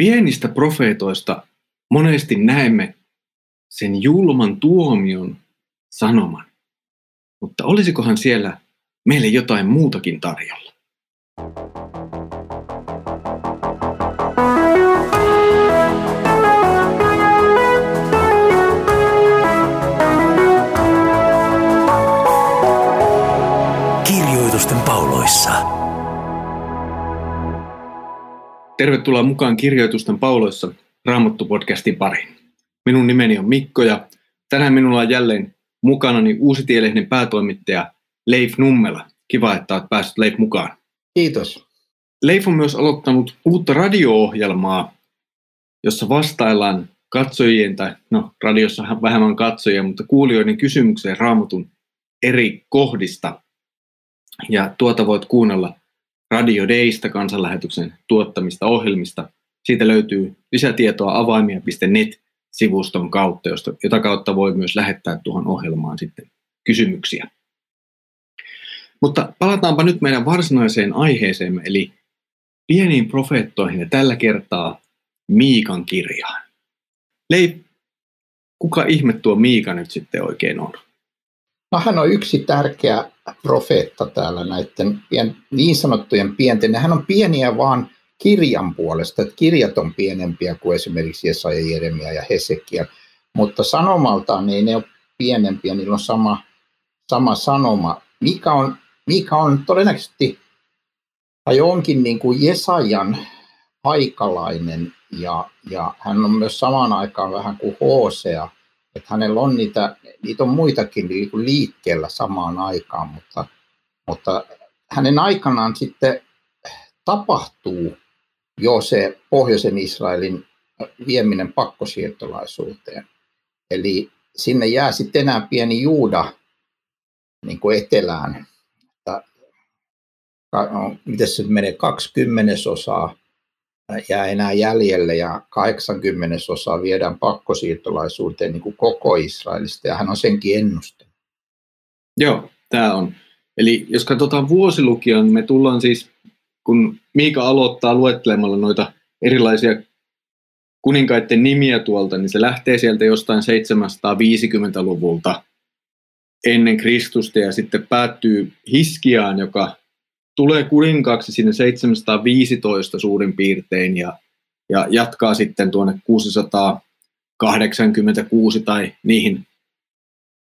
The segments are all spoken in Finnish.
Pienistä profeetoista monesti näemme sen julman tuomion sanoman. Mutta olisikohan siellä meille jotain muutakin tarjolla? Tervetuloa mukaan Kirjoitusten pauloissa Raamattu-podcastin pariin. Minun nimeni on Mikko ja tänään minulla on jälleen mukanani Uusitielehden päätoimittaja Leif Nummela. Kiva, että olet päässyt Leif mukaan. Kiitos. Leif on myös aloittanut uutta radio-ohjelmaa, jossa vastaillaan katsojien, tai no radiossa vähemmän katsojia, mutta kuulijoiden kysymykseen raamatun eri kohdista. Ja tuota voit kuunnella Radio Daysta kansanlähetyksen tuottamista ohjelmista. Siitä löytyy lisätietoa avaimia.net sivuston kautta, josta, jota kautta voi myös lähettää tuohon ohjelmaan sitten kysymyksiä. Mutta palataanpa nyt meidän varsinaiseen aiheeseemme, eli pieniin profeettoihin ja tällä kertaa Miikan kirjaan. Leif, kuka ihme tuo Miika nyt sitten oikein on? No hän on yksi tärkeä profeetta täällä näiden pien, niin sanottujen pienten. Hän on pieniä vaan kirjan puolesta, että kirjat on pienempiä kuin esimerkiksi Jesaja, Jeremia ja Hesekiel, mutta sanomaltaan niin ne on pienempiä, niillä on sama, sama sanoma. Mikä on, mikä on todennäköisesti, tai onkin niin kuin Jesajan aikalainen, ja, ja hän on myös samaan aikaan vähän kuin Hosea, että hänellä on niitä, niitä on muitakin niin liikkeellä samaan aikaan, mutta, mutta hänen aikanaan sitten tapahtuu jo se pohjoisen Israelin vieminen pakkosiirtolaisuuteen. Eli sinne jää sitten enää pieni Juuda niin kuin etelään. No, miten se menee, 20 osaa jää enää jäljelle ja 80 osaa viedään pakkosiirtolaisuuteen niin kuin koko Israelista ja hän on senkin ennustanut. Joo, tämä on. Eli jos katsotaan vuosilukia, niin me tullaan siis kun Miika aloittaa luettelemalla noita erilaisia kuninkaiden nimiä tuolta, niin se lähtee sieltä jostain 750-luvulta ennen Kristusta ja sitten päättyy Hiskiaan, joka tulee kuninkaaksi sinne 715 suurin piirtein ja, ja jatkaa sitten tuonne 686 tai niihin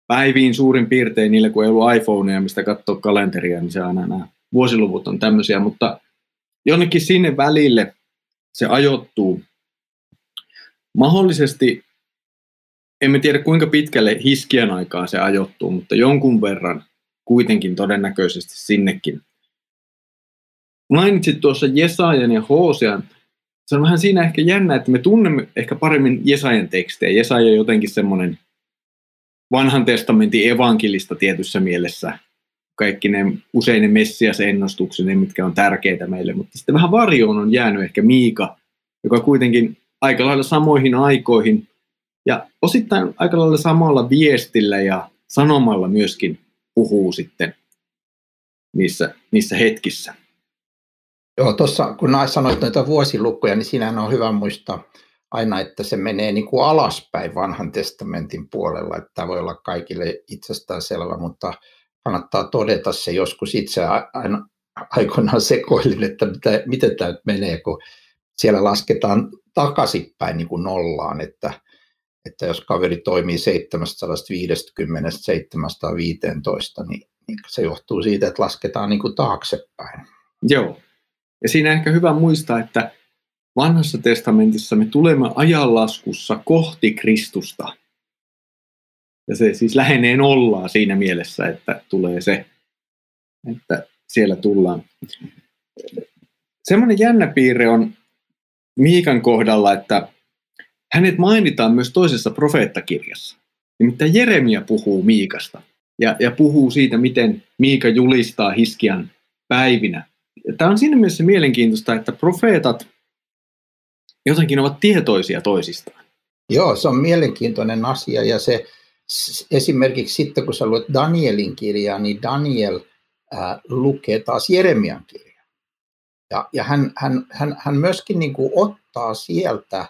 päiviin suurin piirtein niille, kun ei ollut iPhonea, mistä katsoa kalenteria, niin se aina nämä vuosiluvut on tämmöisiä, mutta jonnekin sinne välille se ajoittuu. Mahdollisesti, emme tiedä kuinka pitkälle hiskian aikaa se ajoittuu, mutta jonkun verran kuitenkin todennäköisesti sinnekin. Mainitsit tuossa Jesajan ja Hosean. Se on vähän siinä ehkä jännä, että me tunnemme ehkä paremmin Jesajan tekstejä. Jesaja on jotenkin semmoinen vanhan testamentin evankelista tietyssä mielessä kaikki ne usein ne Messias-ennustukset, mitkä on tärkeitä meille, mutta sitten vähän varjoon on jäänyt ehkä Miika, joka kuitenkin aika lailla samoihin aikoihin ja osittain aika lailla samalla viestillä ja sanomalla myöskin puhuu sitten niissä, niissä hetkissä. Joo, tuossa kun sanoit noita vuosilukuja, niin siinä on hyvä muistaa aina, että se menee niin kuin alaspäin vanhan testamentin puolella, että tämä voi olla kaikille itsestään selvä, mutta kannattaa todeta se joskus itse aina aikoinaan sekoilin, että mitä, miten tämä menee, kun siellä lasketaan takaisinpäin niin kuin nollaan, että, että jos kaveri toimii 750-715, niin, niin se johtuu siitä, että lasketaan niin kuin taaksepäin. Joo, ja siinä ehkä hyvä muistaa, että vanhassa testamentissa me tulemme ajanlaskussa kohti Kristusta – ja se siis lähenee nollaa siinä mielessä, että tulee se, että siellä tullaan. Semmoinen jännä piirre on Miikan kohdalla, että hänet mainitaan myös toisessa profeettakirjassa. Nimittäin Jeremia puhuu Miikasta ja, ja puhuu siitä, miten Miika julistaa Hiskian päivinä. Tämä on siinä mielessä mielenkiintoista, että profeetat jotenkin ovat tietoisia toisistaan. Joo, se on mielenkiintoinen asia ja se esimerkiksi sitten kun sä luet Danielin kirjaa, niin Daniel ää, lukee taas Jeremian kirjaa. Ja, ja hän, hän, hän, hän myöskin niin kuin ottaa sieltä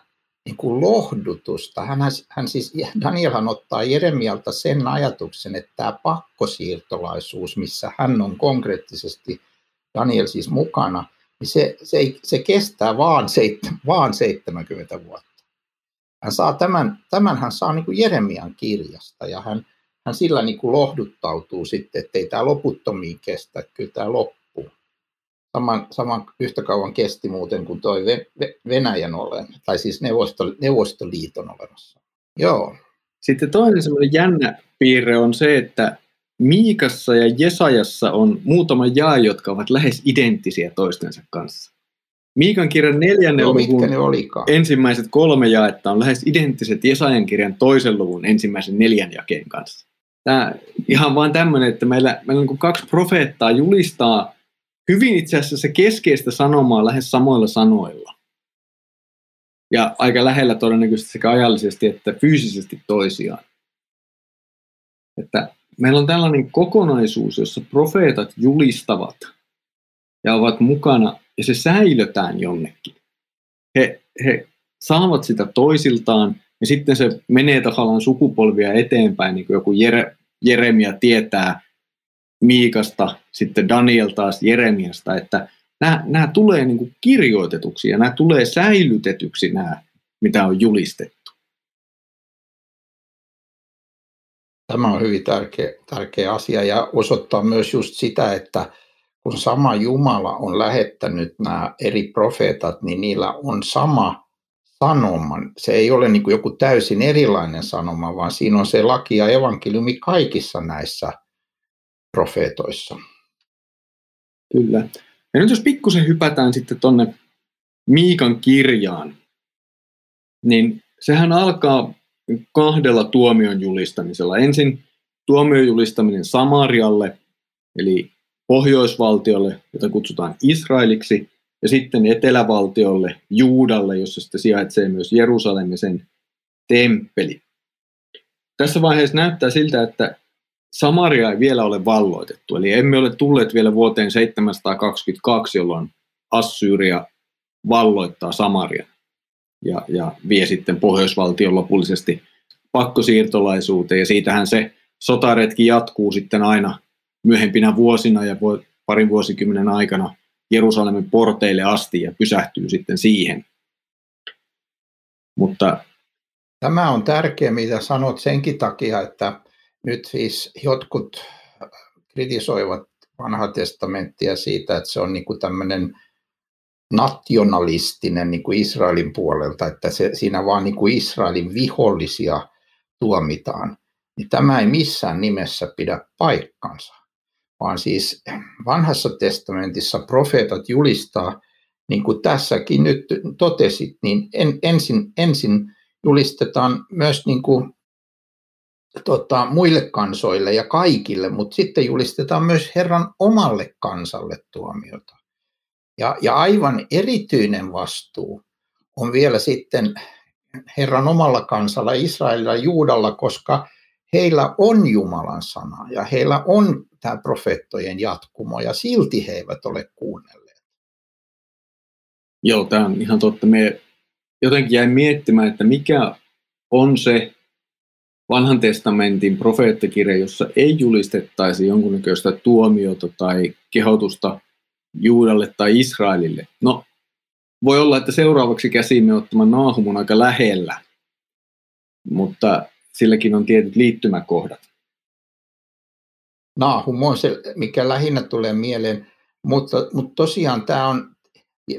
niin kuin lohdutusta. Hän, hän siis, Danielhan ottaa Jeremialta sen ajatuksen, että tämä pakkosiirtolaisuus, missä hän on konkreettisesti, Daniel siis mukana, niin se, se, se kestää vaan, seit, vaan 70 vuotta. Hän saa tämän, tämän hän saa niin kuin Jeremian kirjasta ja hän, hän sillä niin kuin lohduttautuu sitten, että ei tämä loputtomiin kestä, että kyllä tämä loppuu. Saman, saman yhtä kauan kesti muuten kuin toi Venäjän olen, tai siis Neuvosto, Neuvostoliiton olemassa. Joo. Sitten toinen semmoinen jännä piirre on se, että Miikassa ja Jesajassa on muutama jae, jotka ovat lähes identtisiä toistensa kanssa. Miikan kirjan neljännen no, luvun ensimmäiset kolme jaetta on lähes identtiset Jesajan kirjan toisen luvun ensimmäisen neljän jakeen kanssa. Tämä ihan vain tämmöinen, että meillä, meillä on niin kaksi profeettaa julistaa hyvin itse asiassa se keskeistä sanomaa lähes samoilla sanoilla. Ja aika lähellä todennäköisesti sekä ajallisesti että fyysisesti toisiaan. Että meillä on tällainen kokonaisuus, jossa profeetat julistavat ja ovat mukana ja se säilötään jonnekin. He, he saavat sitä toisiltaan ja sitten se menee tavallaan sukupolvia eteenpäin, niin kuin joku Jere, Jeremia tietää Miikasta, sitten Daniel taas Jeremiasta, että nämä, nämä tulee niin kuin kirjoitetuksi ja nämä tulee säilytetyksi nämä, mitä on julistettu. Tämä on hyvin tärkeä, tärkeä asia ja osoittaa myös just sitä, että kun sama Jumala on lähettänyt nämä eri profeetat, niin niillä on sama sanoma. Se ei ole niin kuin joku täysin erilainen sanoma, vaan siinä on se laki ja evankeliumi kaikissa näissä profeetoissa. Kyllä. Ja nyt jos pikkusen hypätään sitten tuonne Miikan kirjaan, niin sehän alkaa kahdella tuomion julistamisella. Ensin tuomion julistaminen Samarialle, eli pohjoisvaltiolle, jota kutsutaan Israeliksi, ja sitten etelävaltiolle, Juudalle, jossa sitten sijaitsee myös Jerusalemisen temppeli. Tässä vaiheessa näyttää siltä, että Samaria ei vielä ole valloitettu, eli emme ole tulleet vielä vuoteen 722, jolloin Assyria valloittaa Samarian ja, ja vie sitten pohjoisvaltion lopullisesti pakkosiirtolaisuuteen, ja siitähän se sotaretki jatkuu sitten aina myöhempinä vuosina ja parin vuosikymmenen aikana Jerusalemin porteille asti ja pysähtyy sitten siihen. Mutta Tämä on tärkeä, mitä sanot senkin takia, että nyt siis jotkut kritisoivat vanhaa testamenttia siitä, että se on niin kuin tämmöinen nationalistinen niin kuin Israelin puolelta, että se, siinä vaan niin kuin Israelin vihollisia tuomitaan. Niin tämä ei missään nimessä pidä paikkansa vaan siis vanhassa testamentissa profeetat julistaa, niin kuin tässäkin nyt totesit, niin en, ensin, ensin julistetaan myös niin kuin, tota, muille kansoille ja kaikille, mutta sitten julistetaan myös Herran omalle kansalle tuomiota. Ja, ja aivan erityinen vastuu on vielä sitten Herran omalla kansalla, Israelilla, Juudalla, koska heillä on Jumalan sana ja heillä on tämä profeettojen jatkumo ja silti he eivät ole kuunnelleet. Joo, tämä on ihan totta. Me jotenkin jäin miettimään, että mikä on se vanhan testamentin profeettakirja, jossa ei julistettaisi jonkunnäköistä tuomiota tai kehotusta Juudalle tai Israelille. No, voi olla, että seuraavaksi käsimme ottamaan Naahumun aika lähellä, mutta silläkin on tietyt liittymäkohdat. Nahum on se, mikä lähinnä tulee mieleen, mutta, mutta tosiaan tämä on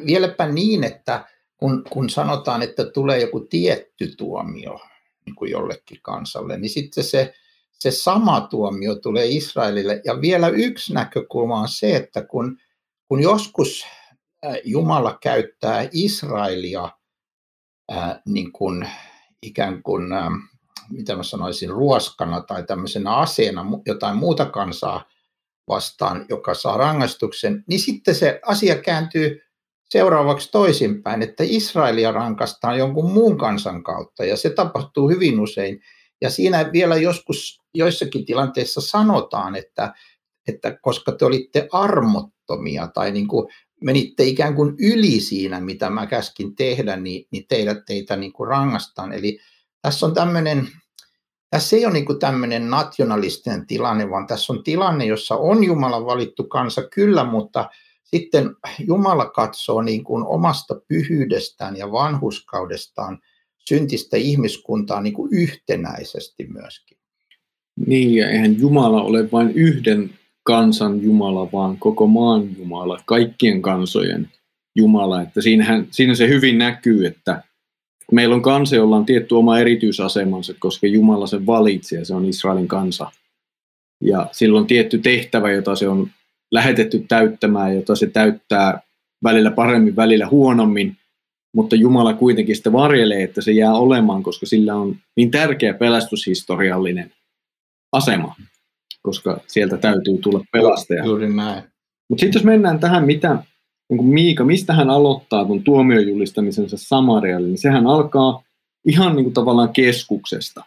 vieläpä niin, että kun, kun sanotaan, että tulee joku tietty tuomio niin kuin jollekin kansalle, niin sitten se, se sama tuomio tulee Israelille. Ja vielä yksi näkökulma on se, että kun, kun joskus Jumala käyttää Israelia ää, niin kuin, ikään kuin ää, mitä mä sanoisin, ruoskana tai tämmöisenä aseena jotain muuta kansaa vastaan, joka saa rangaistuksen, niin sitten se asia kääntyy seuraavaksi toisinpäin, että Israelia rankastaa jonkun muun kansan kautta, ja se tapahtuu hyvin usein. Ja siinä vielä joskus joissakin tilanteissa sanotaan, että, että koska te olitte armottomia tai niin kuin menitte ikään kuin yli siinä, mitä mä käskin tehdä, niin, niin teidät teitä niin kuin rangaistaan. Eli tässä on tämmöinen, tässä ei ole niin kuin tämmöinen nationalistinen tilanne, vaan tässä on tilanne, jossa on Jumalan valittu kansa kyllä, mutta sitten Jumala katsoo niin kuin omasta pyhyydestään ja vanhuskaudestaan syntistä ihmiskuntaa niin kuin yhtenäisesti myöskin. Niin, ja eihän Jumala ole vain yhden kansan Jumala, vaan koko maan Jumala, kaikkien kansojen Jumala. Että siinähän, siinä se hyvin näkyy, että meillä on kansa, jolla on tietty oma erityisasemansa, koska Jumala sen valitsi ja se on Israelin kansa. Ja sillä on tietty tehtävä, jota se on lähetetty täyttämään, jota se täyttää välillä paremmin, välillä huonommin, mutta Jumala kuitenkin sitä varjelee, että se jää olemaan, koska sillä on niin tärkeä pelastushistoriallinen asema, koska sieltä täytyy tulla pelastaja. Juuri näin. Mutta sitten jos mennään tähän, mitä niin kuin Miika, mistä hän aloittaa tuon tuomiojulistamisensa Samarialle, niin sehän alkaa ihan niin kuin tavallaan keskuksesta.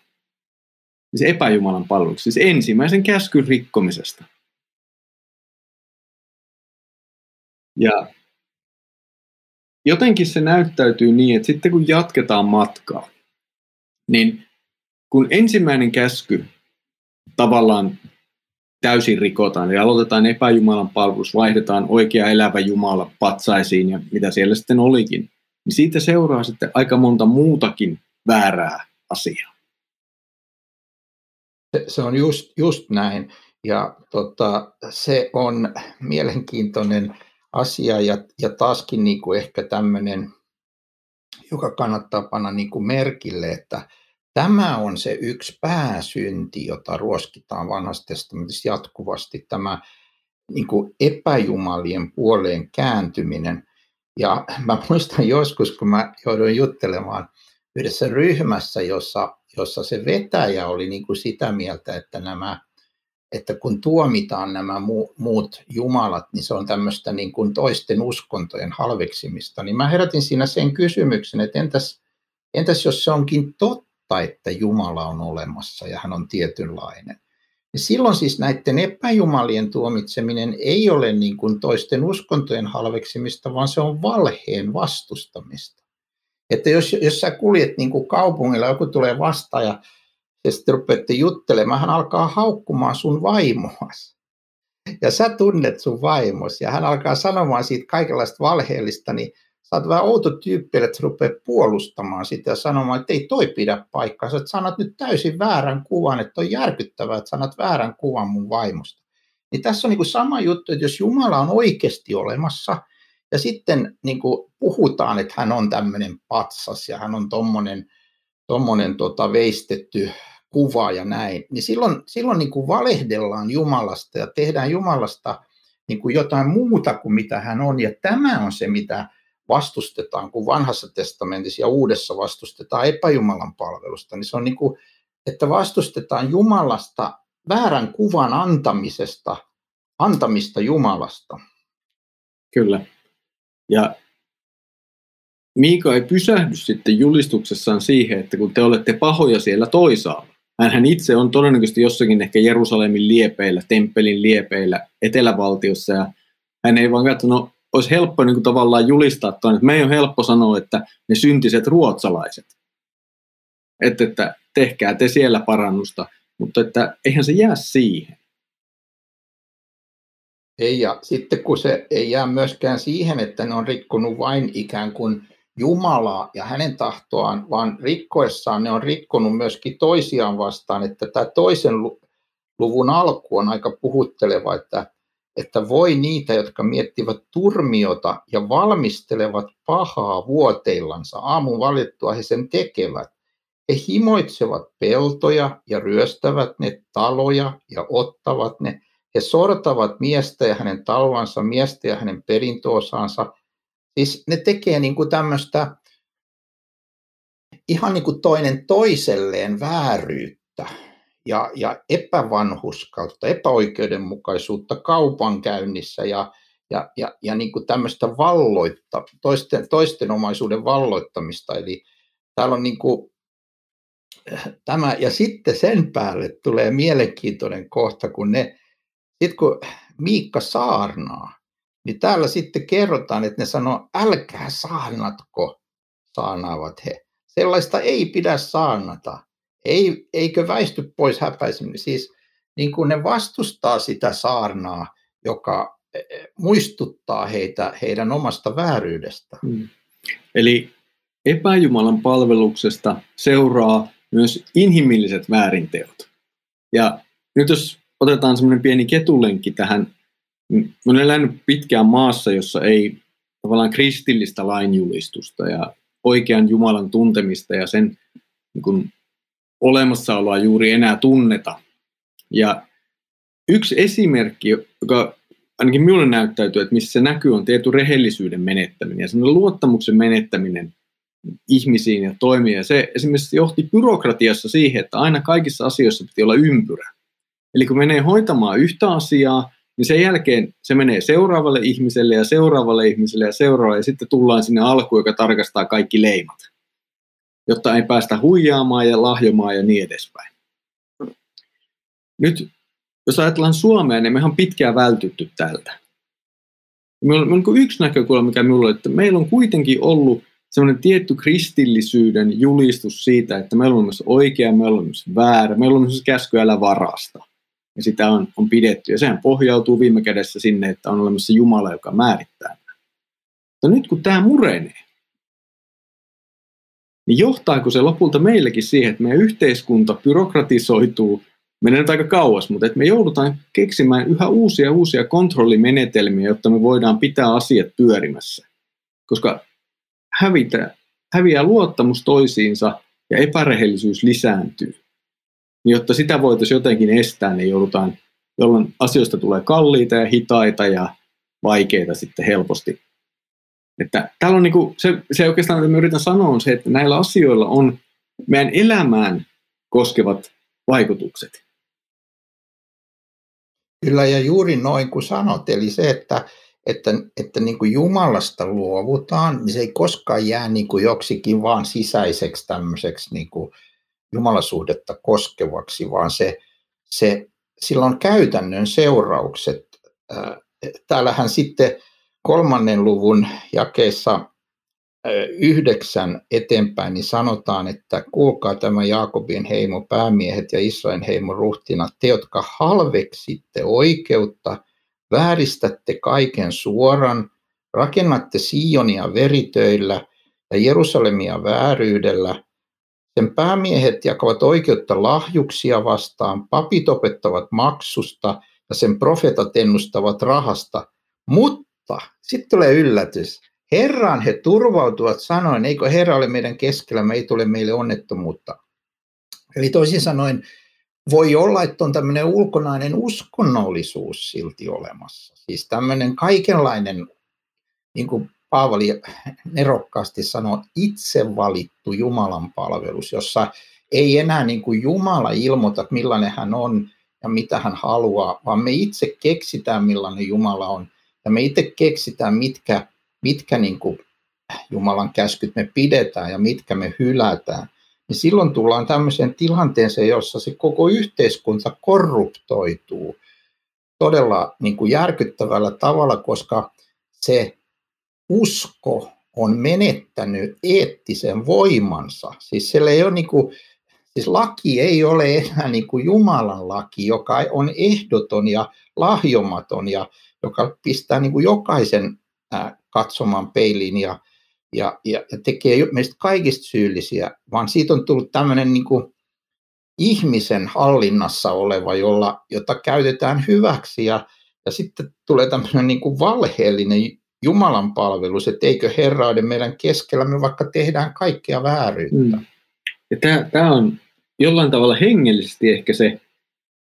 Siis epäjumalan palveluksi, siis ensimmäisen käskyn rikkomisesta. Ja jotenkin se näyttäytyy niin, että sitten kun jatketaan matkaa, niin kun ensimmäinen käsky tavallaan täysin rikotaan, ja aloitetaan epäjumalan palvelus, vaihdetaan oikea elävä Jumala patsaisiin ja mitä siellä sitten olikin, niin siitä seuraa sitten aika monta muutakin väärää asiaa. Se on just, just näin. Ja tota, se on mielenkiintoinen asia ja, ja taaskin niin kuin ehkä tämmöinen, joka kannattaa panna niin kuin merkille, että tämä on se yksi pääsynti, jota ruoskitaan vanhassa testamentissa jatkuvasti, tämä niin kuin epäjumalien puoleen kääntyminen. Ja mä muistan joskus, kun mä jouduin juttelemaan yhdessä ryhmässä, jossa, jossa se vetäjä oli niin kuin sitä mieltä, että nämä että kun tuomitaan nämä muut jumalat, niin se on tämmöistä niin kuin toisten uskontojen halveksimista. Niin mä herätin siinä sen kysymyksen, että entäs, entäs jos se onkin totta, että Jumala on olemassa ja hän on tietynlainen. Niin silloin siis näiden epäjumalien tuomitseminen ei ole niin kuin toisten uskontojen halveksimista, vaan se on valheen vastustamista. Että jos, jos sä kuljet niin kuin kaupungilla, joku tulee vastaan ja ja sitten rupeatte juttelemaan, hän alkaa haukkumaan sun vaimoas. Ja sä tunnet sun vaimos ja hän alkaa sanomaan siitä kaikenlaista valheellista, niin oot vähän outo tyyppi, että sä rupeat puolustamaan sitä ja sanomaan, että ei toi pidä paikkaa. Sä sanot nyt täysin väärän kuvan, että on järkyttävää, että sanot väärän kuvan mun vaimosta. Niin tässä on niin kuin sama juttu, että jos Jumala on oikeasti olemassa ja sitten niin kuin puhutaan, että hän on tämmöinen patsas ja hän on tommonen, tommonen tota veistetty kuva ja näin, niin silloin, silloin niin kuin valehdellaan Jumalasta ja tehdään Jumalasta niin kuin jotain muuta kuin mitä hän on. Ja tämä on se, mitä vastustetaan, kun vanhassa testamentissa ja uudessa vastustetaan epäjumalan palvelusta. Niin se on niin kuin, että vastustetaan Jumalasta väärän kuvan antamisesta, antamista Jumalasta. Kyllä. Ja Miika ei pysähdy sitten julistuksessaan siihen, että kun te olette pahoja siellä toisaalla, hän itse on todennäköisesti jossakin ehkä Jerusalemin liepeillä, temppelin liepeillä, etelävaltiossa, ja hän ei vaan katso, no olisi helppo niin kuin tavallaan julistaa tuon, että me ei ole helppo sanoa, että ne syntiset ruotsalaiset, että, että tehkää te siellä parannusta, mutta että eihän se jää siihen. Ei, ja sitten kun se ei jää myöskään siihen, että ne on rikkonut vain ikään kuin Jumalaa ja hänen tahtoaan, vaan rikkoessaan ne on rikkonut myöskin toisiaan vastaan, että tämä toisen luvun alku on aika puhutteleva, että, että voi niitä, jotka miettivät turmiota ja valmistelevat pahaa vuoteillansa, aamun valittua he sen tekevät. He himoitsevat peltoja ja ryöstävät ne taloja ja ottavat ne. He sortavat miestä ja hänen talvansa, miestä ja hänen perintöosaansa – Siis ne tekee niin kuin tämmöistä ihan niin kuin toinen toiselleen vääryyttä ja, ja epävanhuskautta, epäoikeudenmukaisuutta kaupankäynnissä ja, ja, ja, ja niin kuin tämmöistä valloitta, toisten, toisten omaisuuden valloittamista. Eli täällä on niin kuin tämä, ja sitten sen päälle tulee mielenkiintoinen kohta, kun ne, sit kun Miikka saarnaa, Niin täällä sitten kerrotaan, että ne sanoo, älkää saarnatko, saanaavat he. Sellaista ei pidä saarnata. Ei, eikö väisty pois häpäisemmin. Siis niin kuin ne vastustaa sitä saarnaa, joka e, e, muistuttaa heitä heidän omasta vääryydestä. Hmm. Eli epäjumalan palveluksesta seuraa myös inhimilliset väärinteot. Ja nyt jos otetaan semmoinen pieni ketulenki tähän, niin olen elänyt pitkään maassa, jossa ei tavallaan kristillistä lainjulistusta ja oikean Jumalan tuntemista ja sen niin kuin, olemassaoloa juuri enää tunneta. Ja yksi esimerkki, joka ainakin minulle näyttäytyy, että missä se näkyy, on tietty rehellisyyden menettäminen ja luottamuksen menettäminen ihmisiin ja toimia. Se esimerkiksi johti byrokratiassa siihen, että aina kaikissa asioissa piti olla ympyrä. Eli kun menee hoitamaan yhtä asiaa, niin sen jälkeen se menee seuraavalle ihmiselle ja seuraavalle ihmiselle ja seuraavalle, ja sitten tullaan sinne alkuun, joka tarkastaa kaikki leimat, jotta ei päästä huijaamaan ja lahjomaan ja niin edespäin. Nyt, jos ajatellaan Suomea, niin me on pitkään vältytty tältä. Meillä on yksi näkökulma, mikä minulla on, että meillä on kuitenkin ollut semmoinen tietty kristillisyyden julistus siitä, että meillä on myös oikea, meillä on myös väärä, meillä on myös käsky älä varasta. Ja sitä on, on pidetty. Ja sehän pohjautuu viime kädessä sinne, että on olemassa Jumala, joka määrittää. Mutta nyt kun tämä murenee, niin johtaako se lopulta meillekin siihen, että meidän yhteiskunta byrokratisoituu, menee nyt aika kauas, mutta että me joudutaan keksimään yhä uusia uusia kontrollimenetelmiä, jotta me voidaan pitää asiat pyörimässä. Koska hävitä, häviää luottamus toisiinsa ja epärehellisyys lisääntyy. Niin jotta sitä voitaisiin jotenkin estää, niin joudutaan, jolloin asioista tulee kalliita ja hitaita ja vaikeita sitten helposti. Että täällä on niin kuin, se, se oikeastaan, mitä yritän sanoa, on se, että näillä asioilla on meidän elämään koskevat vaikutukset. Kyllä, ja juuri noin kuin sanot, eli se, että että, että niin kuin Jumalasta luovutaan, niin se ei koskaan jää niin kuin joksikin vaan sisäiseksi tämmöiseksi niin kuin Jumalasuhdetta koskevaksi, vaan se, se, sillä on käytännön seuraukset. Täällähän sitten kolmannen luvun jakeessa yhdeksän eteenpäin, niin sanotaan, että kuulkaa tämä Jaakobin heimo päämiehet ja Israelin heimo ruhtina, te, jotka halveksitte oikeutta vääristätte kaiken suoran, rakennatte Sionia veritöillä ja Jerusalemia vääryydellä. Sen päämiehet jakavat oikeutta lahjuksia vastaan, papit opettavat maksusta ja sen profetat ennustavat rahasta. Mutta sitten tulee yllätys. Herraan he turvautuvat sanoen, eikö Herra ole meidän keskellä, ei tule meille onnettomuutta. Eli toisin sanoen, voi olla, että on tämmöinen ulkonainen uskonnollisuus silti olemassa. Siis tämmöinen kaikenlainen, niin kuin Paavali nerokkaasti sanoo, itse valittu Jumalan palvelus, jossa ei enää niin kuin Jumala ilmoita, millainen hän on ja mitä hän haluaa, vaan me itse keksitään, millainen Jumala on. Ja me itse keksitään, mitkä, mitkä niin kuin Jumalan käskyt me pidetään ja mitkä me hylätään niin silloin tullaan tämmöiseen tilanteeseen, jossa se koko yhteiskunta korruptoituu todella niin kuin järkyttävällä tavalla, koska se usko on menettänyt eettisen voimansa. Siis, siellä ei ole niin kuin, siis laki ei ole enää niin kuin Jumalan laki, joka on ehdoton ja lahjomaton ja joka pistää niin kuin jokaisen katsomaan peiliin ja ja, ja, ja tekee meistä kaikista syyllisiä, vaan siitä on tullut tämmöinen niin kuin ihmisen hallinnassa oleva, jolla, jota käytetään hyväksi ja, ja sitten tulee tämmöinen niin kuin valheellinen Jumalan palvelus, että eikö herrauden meidän keskellämme vaikka tehdään kaikkea vääryyttä. Mm. Tämä on jollain tavalla hengellisesti ehkä se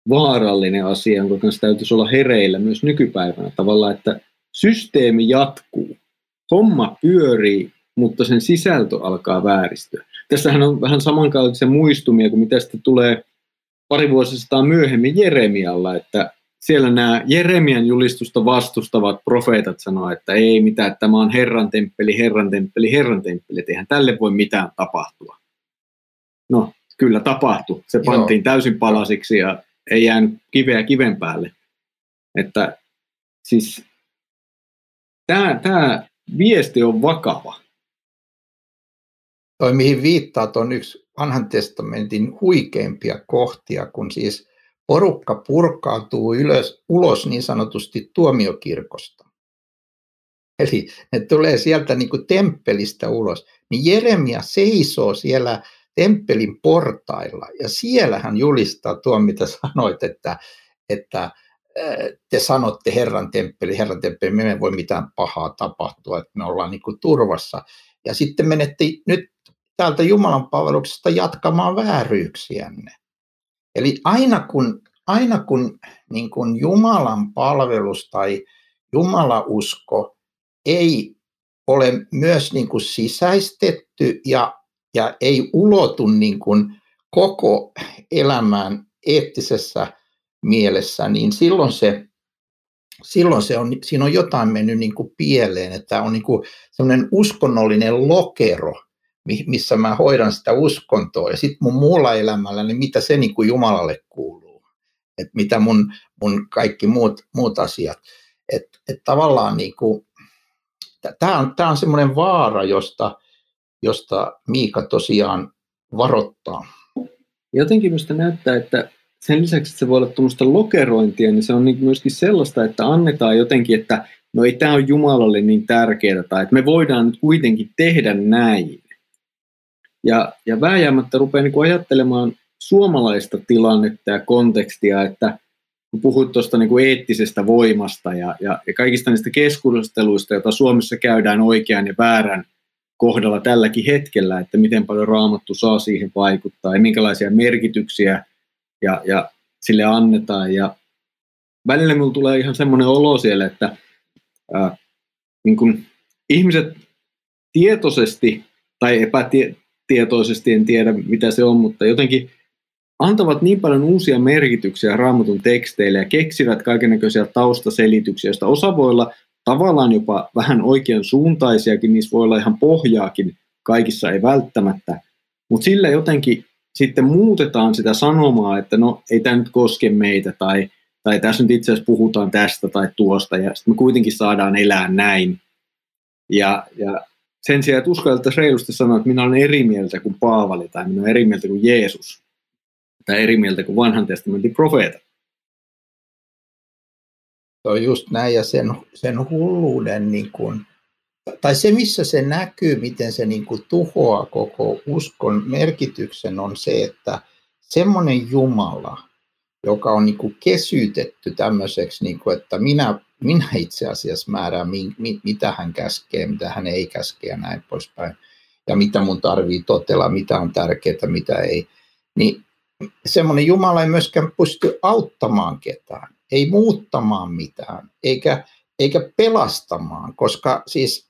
vaarallinen asia, jonka kanssa täytyisi olla hereillä myös nykypäivänä tavalla, että systeemi jatkuu homma pyörii, mutta sen sisältö alkaa vääristyä. Tässähän on vähän samankaltaisia muistumia kuin mitä sitten tulee pari vuosisataa myöhemmin Jeremialla, että siellä nämä Jeremian julistusta vastustavat profeetat sanoa, että ei mitään, että tämä on Herran temppeli, Herran temppeli, Herran temppeli, eihän tälle voi mitään tapahtua. No, kyllä tapahtui. Se pantiin Joo. täysin palasiksi ja ei jäänyt kiveä kiven päälle. Että siis tämä, tämä viesti on vakava. Toi, mihin viittaat, on yksi vanhan testamentin huikeimpia kohtia, kun siis porukka purkautuu ylös, ulos niin sanotusti tuomiokirkosta. Eli ne tulee sieltä niin kuin temppelistä ulos. Niin Jeremia seisoo siellä temppelin portailla ja siellä hän julistaa tuon, mitä sanoit, että, että te sanotte Herran temppeli, Herran temppeli, me emme voi mitään pahaa tapahtua, että me ollaan niin kuin turvassa. Ja sitten menette nyt täältä Jumalan palveluksesta jatkamaan vääryyksiänne. Eli aina kun, aina kun niin kuin Jumalan palvelus tai Jumalausko ei ole myös niin kuin sisäistetty ja, ja ei ulotu niin kuin koko elämään eettisessä mielessä, niin silloin se, silloin se on, siinä on jotain mennyt niin kuin pieleen, että on niin kuin uskonnollinen lokero, missä mä hoidan sitä uskontoa ja sitten mun muulla elämällä, niin mitä se niin kuin Jumalalle kuuluu, että mitä mun, mun kaikki muut, muut asiat. Että et tavallaan niin kuin, tämä on, on semmoinen vaara, josta, josta Miika tosiaan varoittaa. Jotenkin minusta näyttää, että sen lisäksi, että se voi olla tuommoista lokerointia, niin se on niin myöskin sellaista, että annetaan jotenkin, että no ei tämä ole Jumalalle niin tärkeää, tai että me voidaan nyt kuitenkin tehdä näin. Ja, ja vääjäämättä rupeaa niin ajattelemaan suomalaista tilannetta ja kontekstia, että kun puhuit tuosta niin eettisestä voimasta ja, ja, ja kaikista niistä keskusteluista, joita Suomessa käydään oikean ja väärän kohdalla tälläkin hetkellä, että miten paljon raamattu saa siihen vaikuttaa ja minkälaisia merkityksiä ja, ja sille annetaan. Ja välillä minulla tulee ihan semmoinen olo siellä, että ää, niin kun ihmiset tietoisesti tai epätietoisesti, en tiedä mitä se on, mutta jotenkin antavat niin paljon uusia merkityksiä raamatun teksteille ja keksivät kaikenlaisia taustaselityksiä, joista osa voi olla tavallaan jopa vähän oikean suuntaisiakin, niissä voi olla ihan pohjaakin, kaikissa ei välttämättä, mutta sillä jotenkin sitten muutetaan sitä sanomaa, että no ei tämä nyt koske meitä tai, tai tässä nyt itse asiassa puhutaan tästä tai tuosta ja sitten me kuitenkin saadaan elää näin. Ja, ja sen sijaan, että uskallettaisiin reilusti sanoa, että minä olen eri mieltä kuin Paavali tai minä olen eri mieltä kuin Jeesus tai eri mieltä kuin vanhan testamentin profeetat. Se on just näin ja sen, sen hulluuden niin kuin, tai se, missä se näkyy, miten se niin kuin tuhoaa koko uskon merkityksen, on se, että semmoinen Jumala, joka on niin kuin kesytetty tämmöiseksi, niin kuin, että minä, minä itse asiassa määrään, mi, mi, mitä hän käskee, mitä hän ei käske ja näin poispäin, ja mitä mun tarvii totella, mitä on tärkeää, mitä ei, niin semmoinen Jumala ei myöskään pysty auttamaan ketään, ei muuttamaan mitään, eikä, eikä pelastamaan, koska siis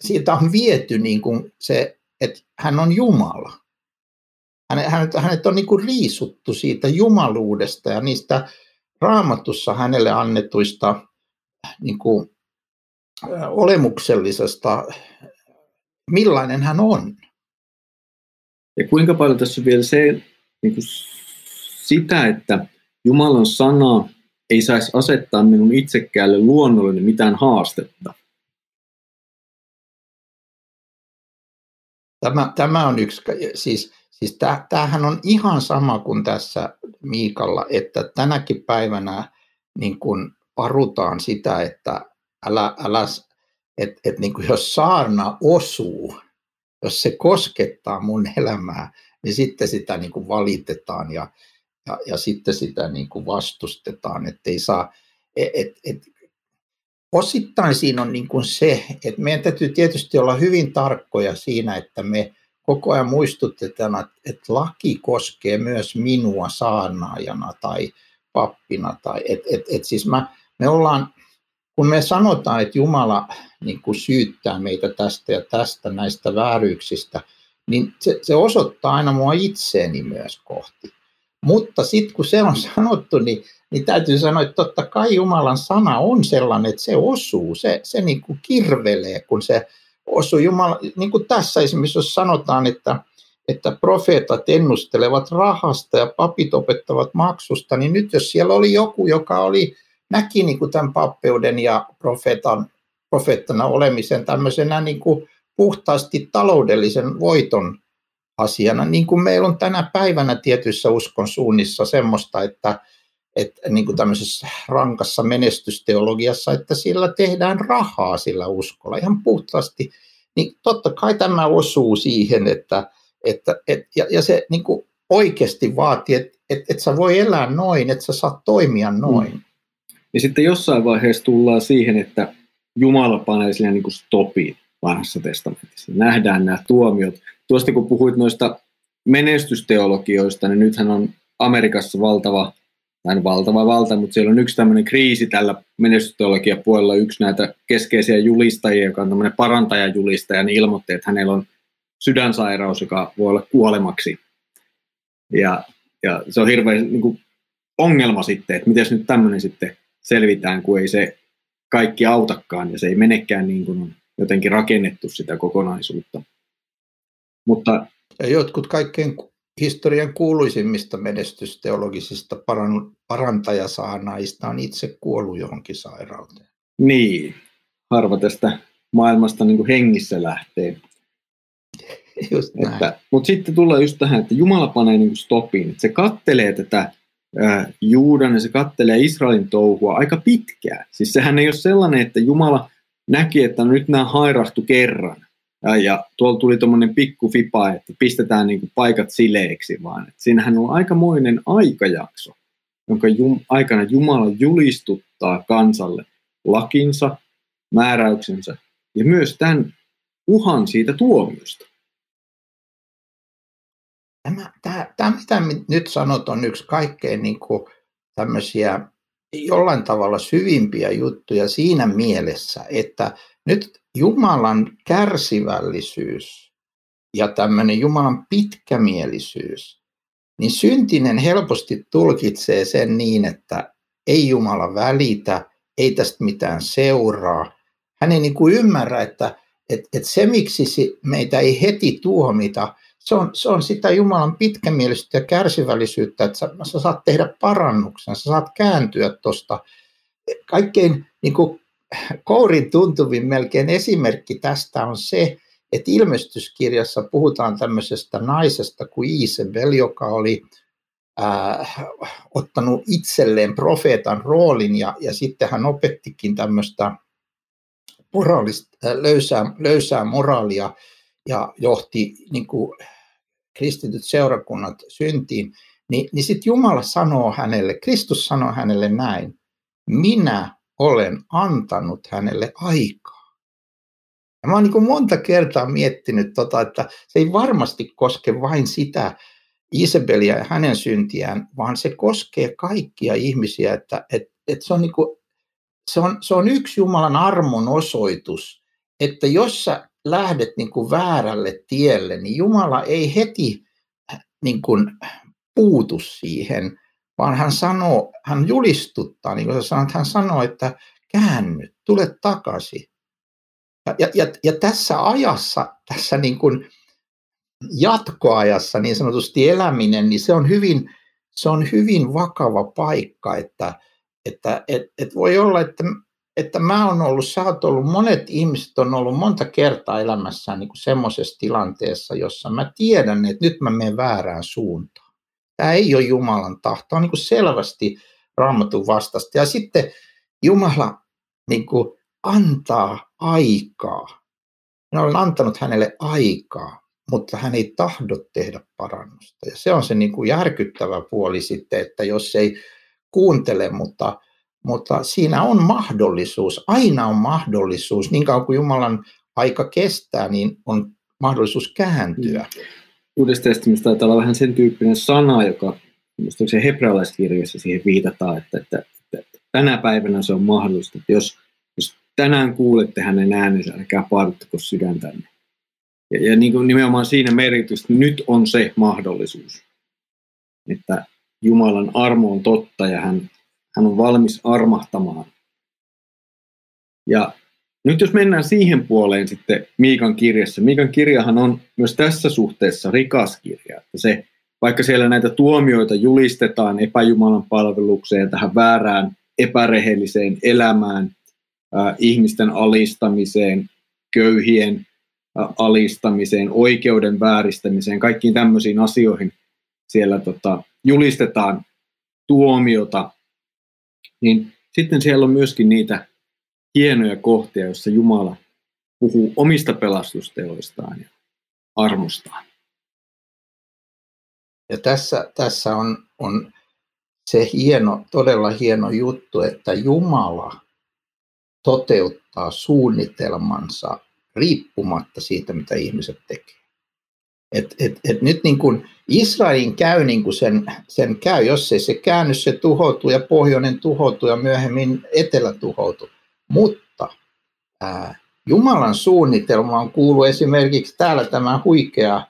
siitä on viety niin kuin se, että hän on Jumala. Hänet, hänet on niin kuin riisuttu siitä jumaluudesta ja niistä raamatussa hänelle annetuista niin kuin, olemuksellisesta, millainen hän on. Ja kuinka paljon tässä on vielä se, niin kuin sitä, että Jumalan sana ei saisi asettaa minun itsekäälle luonnollinen mitään haastetta. Tämä, tämä on yksi, siis, siis tämähän on ihan sama kuin tässä Miikalla, että tänäkin päivänä niin kuin parutaan sitä, että älä, älä että et niin kuin jos saarna osuu, jos se koskettaa mun elämää, niin sitten sitä niin kuin valitetaan ja, ja, ja sitten sitä niin kuin vastustetaan, että ei saa, et, et, et, osittain siinä on niin kuin se, että meidän täytyy tietysti olla hyvin tarkkoja siinä, että me koko ajan muistutetaan, että laki koskee myös minua saarnaajana tai pappina. Tai, et, et, et siis mä, me ollaan, kun me sanotaan, että Jumala niin kuin syyttää meitä tästä ja tästä näistä vääryyksistä, niin se, se osoittaa aina mua itseeni myös kohti. Mutta sitten kun se on sanottu, niin niin täytyy sanoa, että totta kai Jumalan sana on sellainen, että se osuu, se, se niin kuin kirvelee, kun se osuu. Jumala, niin kuin tässä esimerkiksi, jos sanotaan, että, että profeetat ennustelevat rahasta ja papit opettavat maksusta, niin nyt jos siellä oli joku, joka oli, näki niin kuin tämän pappeuden ja profeetan, profeettana olemisen tämmöisenä niin kuin puhtaasti taloudellisen voiton asiana, niin kuin meillä on tänä päivänä tietyissä uskon suunnissa semmoista, että, että niin kuin tämmöisessä rankassa menestysteologiassa, että sillä tehdään rahaa sillä uskolla ihan puhtaasti, niin totta kai tämä osuu siihen, että, että et, ja, ja se niin kuin oikeasti vaatii, että et, et sä voi elää noin, että sä saat toimia noin. Mm. Ja sitten jossain vaiheessa tullaan siihen, että Jumala panee sille niin kuin stopiin vanhassa testamentissa. Nähdään nämä tuomiot. Tuosta kun puhuit noista menestysteologioista, niin nythän on Amerikassa valtava, tai valtava valta, mutta siellä on yksi tämmöinen kriisi tällä menestysteologian puolella. Yksi näitä keskeisiä julistajia, joka on tämmöinen parantajajulistaja, niin ilmoitti, että hänellä on sydänsairaus, joka voi olla kuolemaksi. Ja, ja se on hirveän niin kuin, ongelma sitten, että miten nyt tämmöinen sitten selvitään, kun ei se kaikki autakaan ja se ei menekään niin kuin on jotenkin rakennettu sitä kokonaisuutta. Mutta, ja jotkut kaikkein historian kuuluisimmista menestysteologisista parantajasaanaista on itse kuollut johonkin sairauteen. Niin, harva tästä maailmasta niin kuin hengissä lähtee. Just että, mutta sitten tulee just tähän, että Jumala panee niin stopin. Että se kattelee tätä äh, Juudan ja se kattelee Israelin touhua aika pitkään. Siis sehän ei ole sellainen, että Jumala näki, että nyt nämä hairahtu kerran. Ja, ja tuolla tuli tuommoinen pikku fipa, että pistetään niin paikat sileeksi vaan. Et siinähän on aikamoinen aikajakso, jonka jum, aikana Jumala julistuttaa kansalle lakinsa, määräyksensä ja myös tämän uhan siitä tuomiosta. Tämä, tämä, tämä mitä nyt sanot, on yksi kaikkein niin kuin tämmöisiä jollain tavalla syvimpiä juttuja siinä mielessä, että nyt Jumalan kärsivällisyys ja tämmöinen Jumalan pitkämielisyys, niin syntinen helposti tulkitsee sen niin, että ei Jumala välitä, ei tästä mitään seuraa. Hän ei niin kuin ymmärrä, että, että, että se miksi meitä ei heti tuomita, se on, se on sitä Jumalan pitkämielisyyttä ja kärsivällisyyttä, että sä, sä saat tehdä parannuksen, sä saat kääntyä tuosta. Kaikkein niin kuin, kourin tuntuvin melkein esimerkki tästä on se, että ilmestyskirjassa puhutaan tämmöisestä naisesta kuin Isabel, joka oli äh, ottanut itselleen profeetan roolin ja, ja sitten hän opettikin tämmöistä moraalista, löysää, löysää moraalia ja johti niin kuin, kristityt seurakunnat syntiin, niin, niin sitten Jumala sanoo hänelle, Kristus sanoo hänelle näin, minä olen antanut hänelle aikaa. Ja mä oon niin monta kertaa miettinyt, tota, että se ei varmasti koske vain sitä Isabelia ja hänen syntiään, vaan se koskee kaikkia ihmisiä, että et, et se, on niin kuin, se, on, se on yksi Jumalan armon osoitus, että jos sä lähdet niin kuin väärälle tielle, niin Jumala ei heti äh, niin kuin puutu siihen, vaan hän sanoo, hän julistuttaa, niin kuin sä sanoit, hän sanoo, että käänny, tule takaisin. Ja, ja, ja, ja tässä ajassa, tässä niin kuin jatkoajassa niin sanotusti eläminen, niin se on hyvin, se on hyvin vakava paikka, että, että et, et voi olla, että että mä oon ollut, sä oot ollut, monet ihmiset on ollut monta kertaa elämässään niin semmoisessa tilanteessa, jossa mä tiedän, että nyt mä menen väärään suuntaan. Tämä ei ole Jumalan tahto, on niin selvästi raamatun vastasta. Ja sitten Jumala niin kuin antaa aikaa. Minä olen antanut hänelle aikaa, mutta hän ei tahdo tehdä parannusta. Ja se on se niin kuin järkyttävä puoli sitten, että jos ei kuuntele, mutta mutta siinä on mahdollisuus, aina on mahdollisuus, niin kauan kuin Jumalan aika kestää, niin on mahdollisuus kääntyä. Mm. Uudessa testamentissa taitaa olla vähän sen tyyppinen sana, joka se hebrealaiskirjassa siihen viitataan, että, että, että, tänä päivänä se on mahdollista, että jos, jos tänään kuulette hänen äänensä, älkää paaduttako sydäntänne. Ja, ja niin kuin nimenomaan siinä merkitys, että nyt on se mahdollisuus, että Jumalan armo on totta ja hän hän on valmis armahtamaan. Ja nyt jos mennään siihen puoleen sitten Miikan kirjassa, Miikan kirjahan on myös tässä suhteessa rikas kirja. Että se, vaikka siellä näitä tuomioita julistetaan epäjumalan palvelukseen, tähän väärään epärehelliseen elämään, äh, ihmisten alistamiseen, köyhien äh, alistamiseen, oikeuden vääristämiseen, kaikkiin tämmöisiin asioihin siellä tota, julistetaan tuomiota, niin sitten siellä on myöskin niitä hienoja kohtia, joissa Jumala puhuu omista pelastusteoistaan ja armostaan. Ja tässä, tässä on, on se hieno, todella hieno juttu, että Jumala toteuttaa suunnitelmansa riippumatta siitä, mitä ihmiset tekee. Et, et, et nyt niin kuin Israelin käy niin kuin sen, sen käy, jos ei se käänny, se tuhoutuu ja pohjoinen tuhoutuu ja myöhemmin etelä tuhoutuu. Mutta ää, Jumalan suunnitelmaan kuuluu esimerkiksi täällä tämä huikea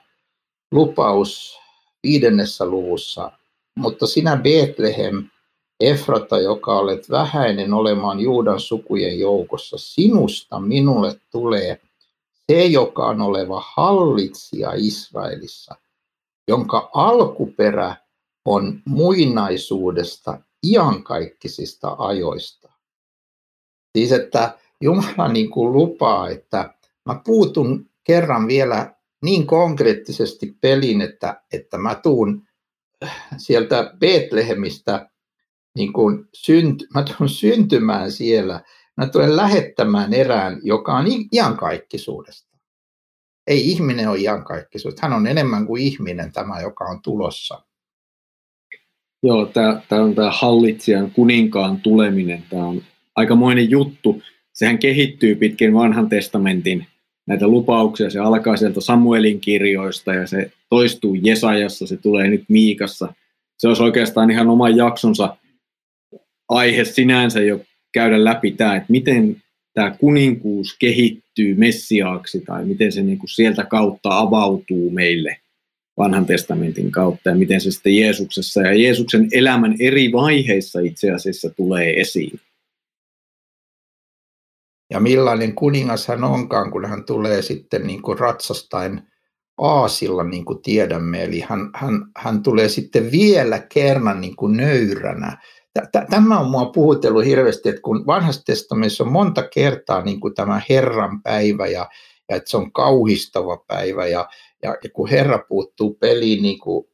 lupaus viidennessä luvussa, mutta sinä Betlehem, Efrata, joka olet vähäinen olemaan Juudan sukujen joukossa, sinusta minulle tulee se, joka on oleva hallitsija Israelissa, jonka alkuperä on muinaisuudesta iankaikkisista ajoista. Siis että Jumala niin kuin lupaa, että mä puutun kerran vielä niin konkreettisesti peliin, että, että mä tuun sieltä Betlehemistä niin kuin synt, mä tulen syntymään siellä. Mä tulen lähettämään erään, joka on iankaikkisuudesta. Ei ihminen ole iankaikkisuudesta. Hän on enemmän kuin ihminen tämä, joka on tulossa. Joo, tämä on tämä hallitsijan kuninkaan tuleminen. Tämä on aikamoinen juttu. Sehän kehittyy pitkin vanhan testamentin näitä lupauksia. Se alkaa sieltä Samuelin kirjoista ja se toistuu Jesajassa, se tulee nyt Miikassa. Se olisi oikeastaan ihan oman jaksonsa aihe sinänsä jo käydä läpi tämä, että miten tämä kuninkuus kehittyy messiaaksi tai miten se niin kuin sieltä kautta avautuu meille vanhan testamentin kautta ja miten se sitten Jeesuksessa ja Jeesuksen elämän eri vaiheissa itse asiassa tulee esiin ja millainen kuningas hän onkaan, kun hän tulee sitten niin kuin ratsastain aasilla, niin kuin tiedämme. Eli hän, hän, hän tulee sitten vielä kerran niin kuin nöyränä. Tämä on mua puhutellut hirveästi, että kun vanhassa testamentissa on monta kertaa niin kuin tämä Herran päivä ja, ja että se on kauhistava päivä ja, ja, ja kun Herra puuttuu peliin, niin kuin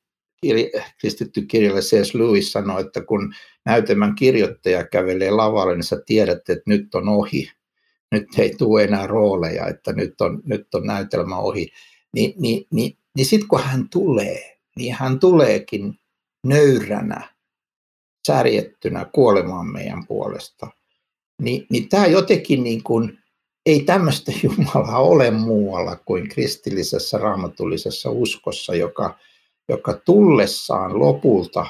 kristitty kirjalle C.S. Lewis sanoi, että kun näytelmän kirjoittaja kävelee lavalle, niin sä tiedät, että nyt on ohi nyt ei tule enää rooleja, että nyt on, nyt on näytelmä ohi. Ni, niin, niin, niin sitten kun hän tulee, niin hän tuleekin nöyränä, särjettynä kuolemaan meidän puolesta. Ni, niin tämä jotenkin niin kuin, ei tämmöistä Jumalaa ole muualla kuin kristillisessä raamatullisessa uskossa, joka, joka tullessaan lopulta,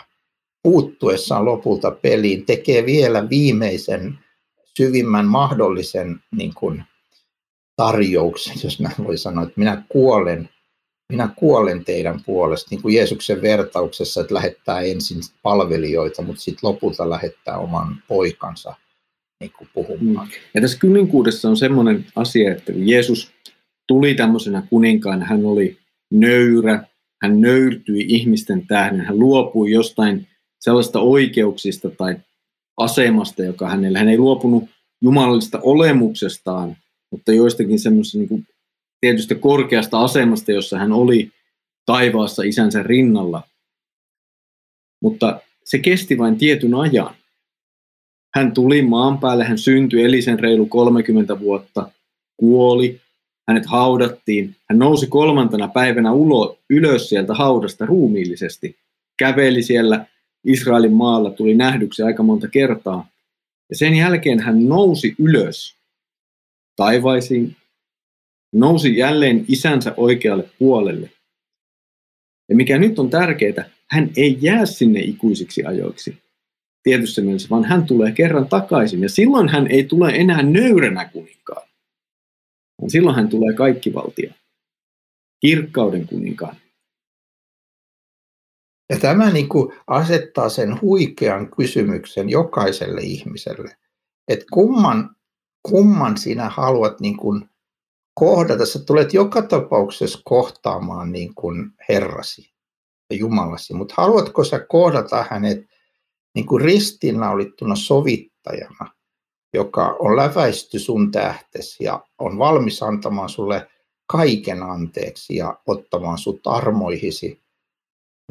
puuttuessaan lopulta peliin, tekee vielä viimeisen syvimmän mahdollisen niin kuin, tarjouksen, jos näin voi sanoa, että minä kuolen, minä kuolen teidän puolesta, niin kuin Jeesuksen vertauksessa, että lähettää ensin palvelijoita, mutta sitten lopulta lähettää oman poikansa niin kuin puhumaan. Mm. Ja tässä kuninkuudessa on semmoinen asia, että Jeesus tuli tämmöisenä kuninkaan, hän oli nöyrä, hän nöyrtyi ihmisten tähden, hän luopui jostain sellaista oikeuksista tai asemasta, joka hänellä, hän ei luopunut jumalallista olemuksestaan, mutta joistakin semmoisesta niin tietystä korkeasta asemasta, jossa hän oli taivaassa isänsä rinnalla. Mutta se kesti vain tietyn ajan. Hän tuli maan päälle, hän syntyi, eli sen reilu 30 vuotta, kuoli, hänet haudattiin. Hän nousi kolmantena päivänä ulo, ylös sieltä haudasta ruumiillisesti, käveli siellä Israelin maalla tuli nähdyksi aika monta kertaa. Ja sen jälkeen hän nousi ylös taivaisiin, nousi jälleen isänsä oikealle puolelle. Ja mikä nyt on tärkeää, hän ei jää sinne ikuisiksi ajoiksi tietyssä mielessä, vaan hän tulee kerran takaisin. Ja silloin hän ei tule enää nöyränä kuninkaan, silloin hän tulee kaikkivaltia, kirkkauden kuninkaan. Ja tämä niin kuin asettaa sen huikean kysymyksen jokaiselle ihmiselle, että kumman, kumman sinä haluat niin kuin kohdata. Sä tulet joka tapauksessa kohtaamaan niin kuin Herrasi ja Jumalasi, mutta haluatko sä kohdata hänet niin kuin ristiinnaulittuna sovittajana joka on läväisty sun tähtes ja on valmis antamaan sulle kaiken anteeksi ja ottamaan sut armoihisi?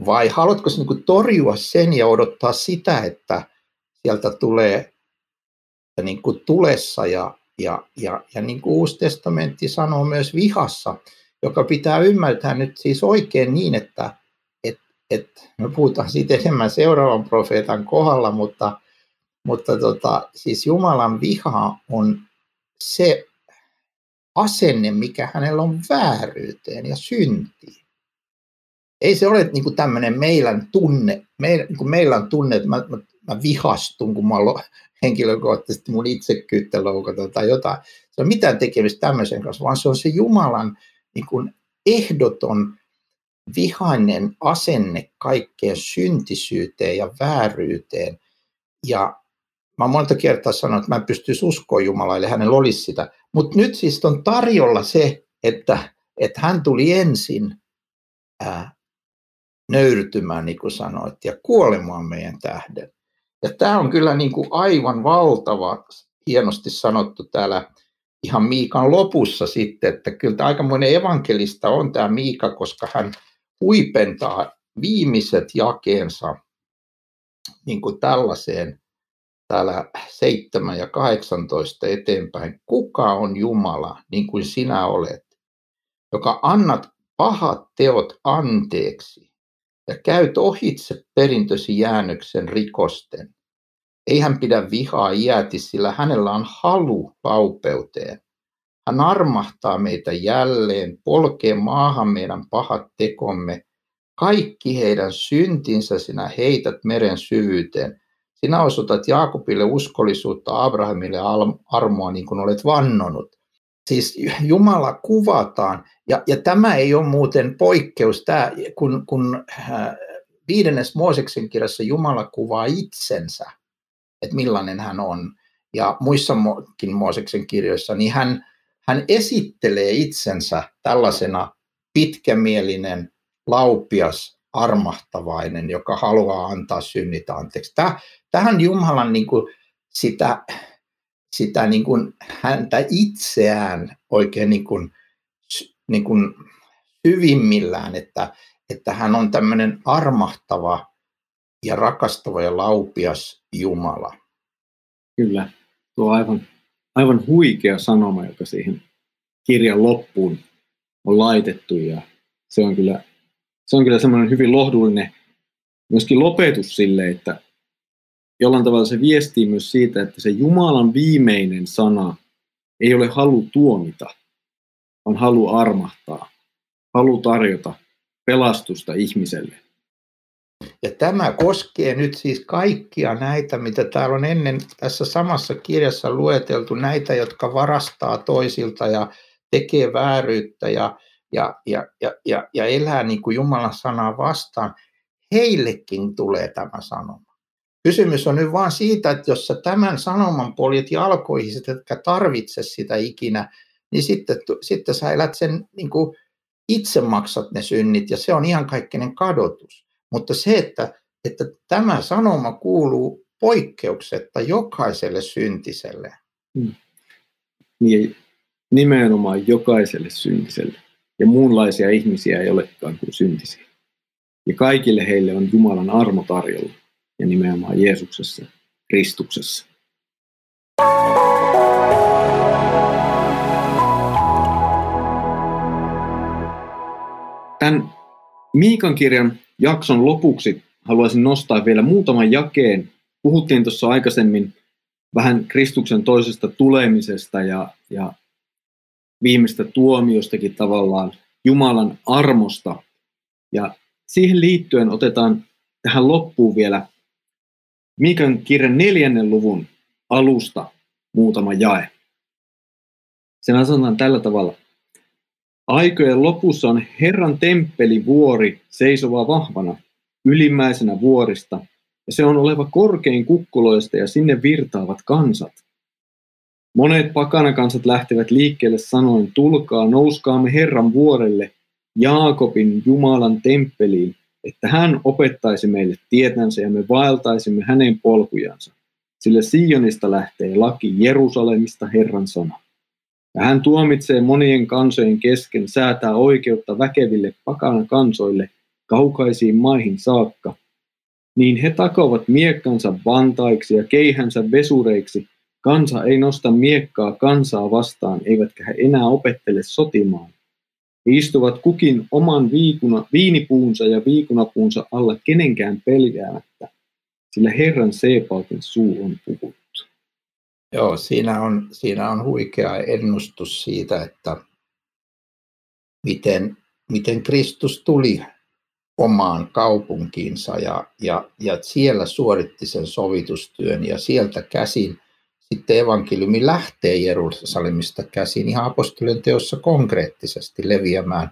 Vai haluatko niin torjua sen ja odottaa sitä, että sieltä tulee niin kuin tulessa ja, ja, ja, ja niin kuin Uusi testamentti sanoo myös vihassa, joka pitää ymmärtää nyt siis oikein niin, että et, et, me puhutaan siitä enemmän seuraavan profeetan kohdalla, mutta, mutta tota, siis Jumalan viha on se asenne, mikä hänellä on vääryyteen ja syntiin. Ei se ole niin tämmöinen meidän tunne, meillä, niin meillä on tunne, että mä, mä, mä vihastun, kun mä henkilökohtaisesti mun itsekyyttä loukataan tai jotain. Se on mitään tekemistä tämmöisen kanssa, vaan se on se Jumalan niin kuin ehdoton vihainen asenne kaikkeen syntisyyteen ja vääryyteen. Ja mä monta kertaa sanoin, että mä en pystyisi uskoa Jumalaa, eli hänellä olisi sitä. Mutta nyt siis on tarjolla se, että, että hän tuli ensin ää, nöyrtymään, niin kuin sanoit, ja kuolemaan meidän tähden. Ja tämä on kyllä niin kuin aivan valtava, hienosti sanottu täällä ihan Miikan lopussa sitten, että kyllä tämä aikamoinen evankelista on tämä Miika, koska hän huipentaa viimeiset jakeensa niin kuin tällaiseen täällä 7 ja 18 eteenpäin. Kuka on Jumala, niin kuin sinä olet, joka annat pahat teot anteeksi ja käyt ohitse perintösi jäännöksen rikosten. Ei hän pidä vihaa iäti, sillä hänellä on halu laupeuteen. Hän armahtaa meitä jälleen, polkee maahan meidän pahat tekomme. Kaikki heidän syntinsä sinä heität meren syvyyteen. Sinä osoitat Jaakobille uskollisuutta, Abrahamille armoa, niin kuin olet vannonut. Siis Jumala kuvataan, ja, ja tämä ei ole muuten poikkeus, tämä, kun, kun äh, viidennes Mooseksen kirjassa Jumala kuvaa itsensä, että millainen hän on, ja muissakin Mooseksen kirjoissa, niin hän, hän esittelee itsensä tällaisena pitkämielinen, laupias, armahtavainen, joka haluaa antaa synnit anteeksi. Tähän Jumalan niin kuin sitä, sitä niin kuin häntä itseään oikein niin kuin, niin kuin syvimmillään, että, että hän on tämmöinen armahtava ja rakastava ja laupias Jumala. Kyllä, tuo on aivan, aivan huikea sanoma, joka siihen kirjan loppuun on laitettu ja se on kyllä, se on kyllä semmoinen hyvin lohdullinen myöskin lopetus sille, että jollain tavalla se viestii myös siitä, että se Jumalan viimeinen sana ei ole halu tuomita, vaan halu armahtaa, halu tarjota pelastusta ihmiselle. Ja tämä koskee nyt siis kaikkia näitä, mitä täällä on ennen tässä samassa kirjassa lueteltu, näitä, jotka varastaa toisilta ja tekee vääryyttä ja, ja, ja, ja, ja, ja elää niin kuin Jumalan sanaa vastaan. Heillekin tulee tämä sanoma. Kysymys on nyt vaan siitä, että jos sä tämän sanoman poljet jalkoihin, etkä tarvitse sitä ikinä, niin sitten, sitten sä elät sen, niin kuin itse maksat ne synnit ja se on ihan kaikkinen kadotus. Mutta se, että, että tämä sanoma kuuluu poikkeuksetta jokaiselle syntiselle. Hmm. Niin, nimenomaan jokaiselle syntiselle. Ja muunlaisia ihmisiä ei olekaan kuin syntisiä. Ja kaikille heille on Jumalan armo tarjolla ja nimenomaan Jeesuksessa, Kristuksessa. Tämän Miikan kirjan jakson lopuksi haluaisin nostaa vielä muutaman jakeen. Puhuttiin tuossa aikaisemmin vähän Kristuksen toisesta tulemisesta ja, ja viimeistä tuomiostakin tavallaan Jumalan armosta. Ja siihen liittyen otetaan tähän loppuun vielä Miikan kirjan neljännen luvun alusta muutama jae. Sen sanotaan tällä tavalla. Aikojen lopussa on Herran temppeli vuori seisova vahvana, ylimmäisenä vuorista, ja se on oleva korkein kukkuloista ja sinne virtaavat kansat. Monet pakanakansat lähtevät liikkeelle sanoen, tulkaa, nouskaamme Herran vuorelle, Jaakobin Jumalan temppeliin, että hän opettaisi meille tietänsä ja me vaeltaisimme hänen polkujansa. sillä Sionista lähtee laki Jerusalemista Herran sana. Ja hän tuomitsee monien kansojen kesken, säätää oikeutta väkeville pakana kansoille kaukaisiin maihin saakka. Niin he takovat miekkansa vantaiksi ja keihänsä vesureiksi. Kansa ei nosta miekkaa kansaa vastaan, eivätkä he enää opettele sotimaan. He istuvat kukin oman viikuna, viinipuunsa ja viikunapuunsa alla kenenkään pelkäämättä, sillä Herran Seepautin suu on puhunut. Joo, siinä on, siinä on huikea ennustus siitä, että miten, miten Kristus tuli omaan kaupunkiinsa ja, ja, ja siellä suoritti sen sovitustyön ja sieltä käsin sitten evankeliumi lähtee Jerusalemista käsin ihan apostolien teossa konkreettisesti leviämään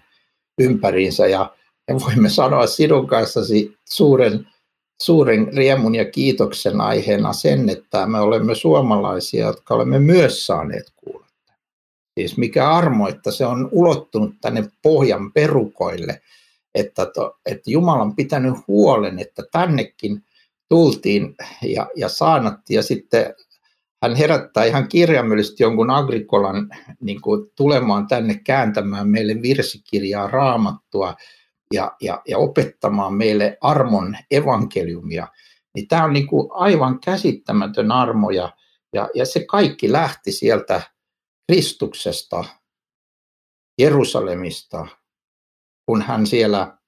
ympäriinsä ja, ja voimme sanoa sinun kanssasi suuren suuren riemun ja kiitoksen aiheena sen, että me olemme suomalaisia, jotka olemme myös saaneet kuulla. Siis mikä armo, että se on ulottunut tänne pohjan perukoille, että, to, että Jumala on pitänyt huolen, että tännekin tultiin ja, ja saanatti ja sitten hän herättää ihan kirjaimellisesti jonkun agrikolan niin kuin, tulemaan tänne kääntämään meille virsikirjaa, raamattua, ja, ja, ja opettamaan meille armon evankeliumia, niin tämä on niin kuin aivan käsittämätön armo ja, ja, ja se kaikki lähti sieltä Kristuksesta, Jerusalemista, kun hän siellä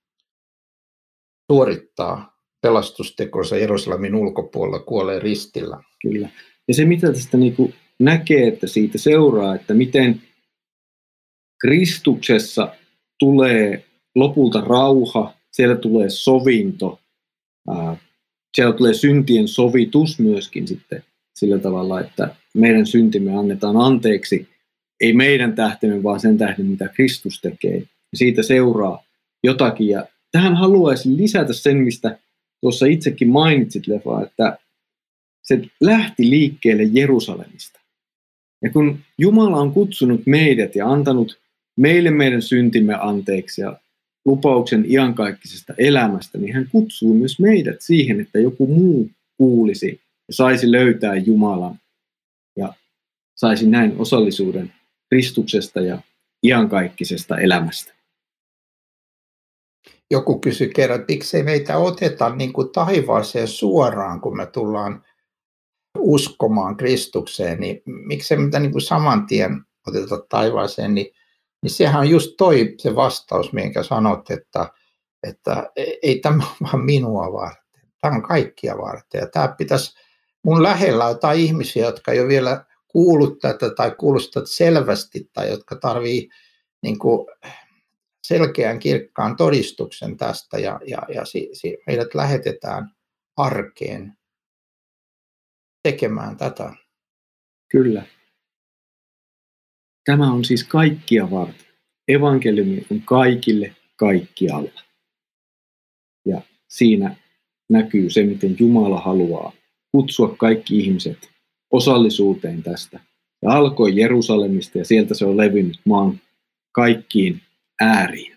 suorittaa pelastustekonsa Jerusalemin ulkopuolella, kuolee ristillä. Kyllä. Ja se, mitä tästä niin kuin näkee, että siitä seuraa, että miten Kristuksessa tulee lopulta rauha, siellä tulee sovinto, siellä tulee syntien sovitus myöskin sitten sillä tavalla, että meidän syntimme annetaan anteeksi, ei meidän tähtemme, vaan sen tähden, mitä Kristus tekee. Siitä seuraa jotakin. Ja tähän haluaisin lisätä sen, mistä tuossa itsekin mainitsit, Lefa, että se lähti liikkeelle Jerusalemista. Ja kun Jumala on kutsunut meidät ja antanut meille meidän syntimme anteeksi ja lupauksen iankaikkisesta elämästä, niin hän kutsuu myös meidät siihen, että joku muu kuulisi ja saisi löytää Jumalan ja saisi näin osallisuuden Kristuksesta ja iankaikkisesta elämästä. Joku kysyi kerran, että miksei meitä oteta niin kuin taivaaseen suoraan, kun me tullaan uskomaan Kristukseen, niin miksei meitä niin kuin saman tien oteta taivaaseen, niin niin sehän on just toi se vastaus, minkä sanot, että, että ei tämä ole vaan minua varten. Tämä on kaikkia varten. Ja tämä pitäisi mun lähellä jotain ihmisiä, jotka ei ole vielä kuullut tätä tai kuulostat selvästi tai jotka tarvii niin kuin selkeän kirkkaan todistuksen tästä ja, ja, ja si, si, meidät lähetetään arkeen tekemään tätä. Kyllä. Tämä on siis kaikkia varten. Evankeliumi on kaikille kaikkialla. Ja siinä näkyy se, miten Jumala haluaa kutsua kaikki ihmiset osallisuuteen tästä. Ja alkoi Jerusalemista ja sieltä se on levinnyt maan kaikkiin ääriin.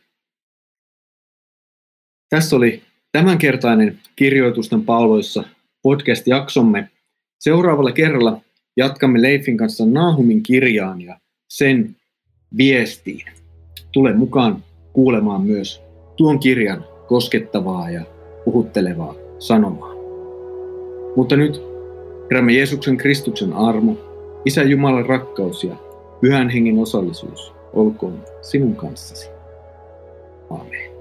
Tässä oli tämänkertainen kirjoitusten pauloissa podcast-jaksomme. Seuraavalla kerralla jatkamme Leifin kanssa Nahumin kirjaan ja sen viestiin. Tule mukaan kuulemaan myös tuon kirjan koskettavaa ja puhuttelevaa sanomaa. Mutta nyt Herramme Jeesuksen Kristuksen armo, Isä Jumalan rakkaus ja Pyhän Hengen osallisuus olkoon sinun kanssasi. Amen.